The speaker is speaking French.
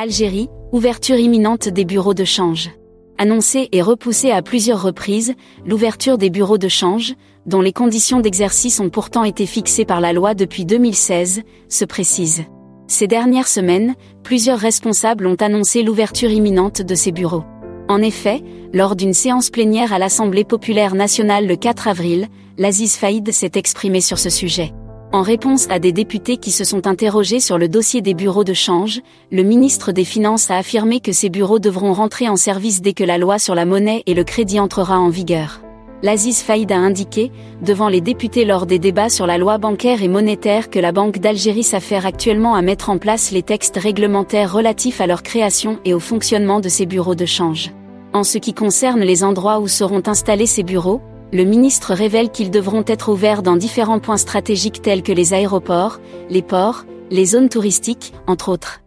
Algérie, ouverture imminente des bureaux de change. Annoncée et repoussée à plusieurs reprises, l'ouverture des bureaux de change, dont les conditions d'exercice ont pourtant été fixées par la loi depuis 2016, se précise. Ces dernières semaines, plusieurs responsables ont annoncé l'ouverture imminente de ces bureaux. En effet, lors d'une séance plénière à l'Assemblée populaire nationale le 4 avril, l'Aziz Faïd s'est exprimé sur ce sujet. En réponse à des députés qui se sont interrogés sur le dossier des bureaux de change, le ministre des Finances a affirmé que ces bureaux devront rentrer en service dès que la loi sur la monnaie et le crédit entrera en vigueur. L'Aziz Faïd a indiqué, devant les députés lors des débats sur la loi bancaire et monétaire que la Banque d'Algérie s'affaire actuellement à mettre en place les textes réglementaires relatifs à leur création et au fonctionnement de ces bureaux de change. En ce qui concerne les endroits où seront installés ces bureaux, le ministre révèle qu'ils devront être ouverts dans différents points stratégiques tels que les aéroports, les ports, les zones touristiques, entre autres.